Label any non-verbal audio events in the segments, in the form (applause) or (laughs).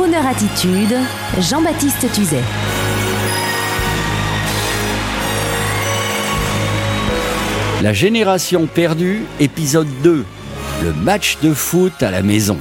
Crooner Attitude, Jean-Baptiste Tuzet. La génération perdue, épisode 2. Le match de foot à la maison.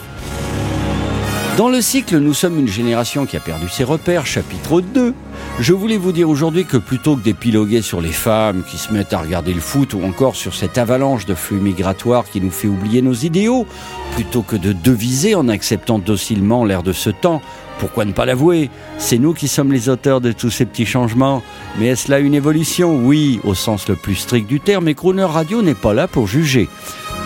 Dans le cycle Nous sommes une génération qui a perdu ses repères, chapitre 2, je voulais vous dire aujourd'hui que plutôt que d'épiloguer sur les femmes qui se mettent à regarder le foot ou encore sur cette avalanche de flux migratoires qui nous fait oublier nos idéaux, plutôt que de deviser en acceptant docilement l'air de ce temps, pourquoi ne pas l'avouer? C'est nous qui sommes les auteurs de tous ces petits changements. Mais est-ce là une évolution? Oui, au sens le plus strict du terme, et Crooner Radio n'est pas là pour juger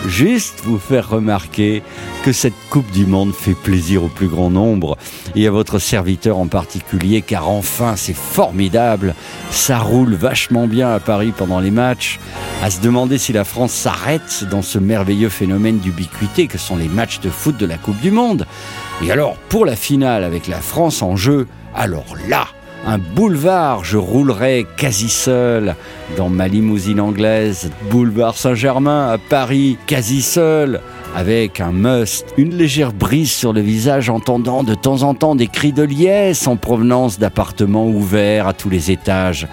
juste vous faire remarquer que cette Coupe du Monde fait plaisir au plus grand nombre. Et à votre serviteur en particulier car enfin c'est formidable, ça roule vachement bien à Paris pendant les matchs, à se demander si la France s'arrête dans ce merveilleux phénomène d'ubiquité que sont les matchs de foot de la Coupe du Monde. Et alors pour la finale avec la France en jeu, alors là, un boulevard, je roulerai quasi seul dans ma limousine anglaise, boulevard Saint-Germain à Paris, quasi seul avec un must, une légère brise sur le visage, entendant de temps en temps des cris de liesse en provenance d'appartements ouverts à tous les étages.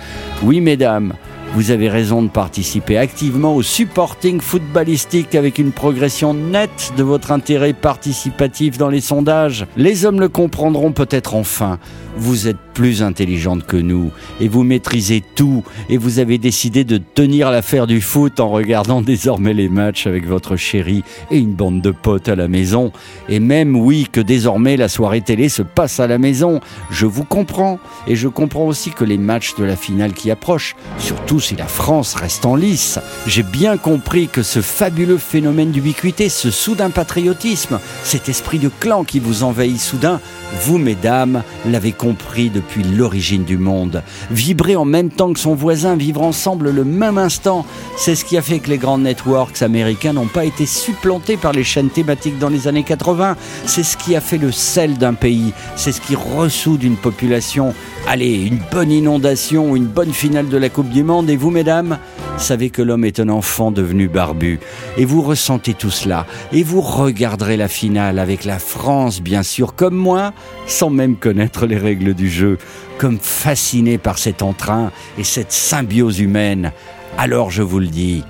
Oui, mesdames, vous avez raison de participer activement au supporting footballistique avec une progression nette de votre intérêt participatif dans les sondages. Les hommes le comprendront peut-être enfin. Vous êtes plus intelligente que nous et vous maîtrisez tout et vous avez décidé de tenir l'affaire du foot en regardant (laughs) désormais les matchs avec votre chérie et une bande de potes à la maison. Et même oui que désormais la soirée télé se passe à la maison. Je vous comprends et je comprends aussi que les matchs de la finale qui approchent, surtout si la France reste en lice, j'ai bien compris que ce fabuleux phénomène d'ubiquité, ce soudain patriotisme, cet esprit de clan qui vous envahit soudain, vous mesdames l'avez compris depuis l'origine du monde. Vibrer en même temps que son voisin, vivre ensemble le même instant, c'est ce qui a fait que les grands networks américains n'ont pas été supplantés par les chaînes thématiques dans les années 80. C'est ce qui a fait le sel d'un pays, c'est ce qui ressoude une population. Allez, une bonne inondation, une bonne finale de la Coupe du Monde, et vous mesdames, savez que l'homme est un enfant devenu barbu. Et vous ressentez tout cela. Et vous regarderez la finale avec la France, bien sûr, comme moi, sans même connaître les règles du jeu, comme fasciné par cet entrain et cette symbiose humaine. Alors je vous le dis,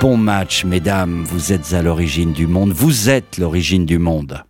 bon match, mesdames, vous êtes à l'origine du monde, vous êtes l'origine du monde.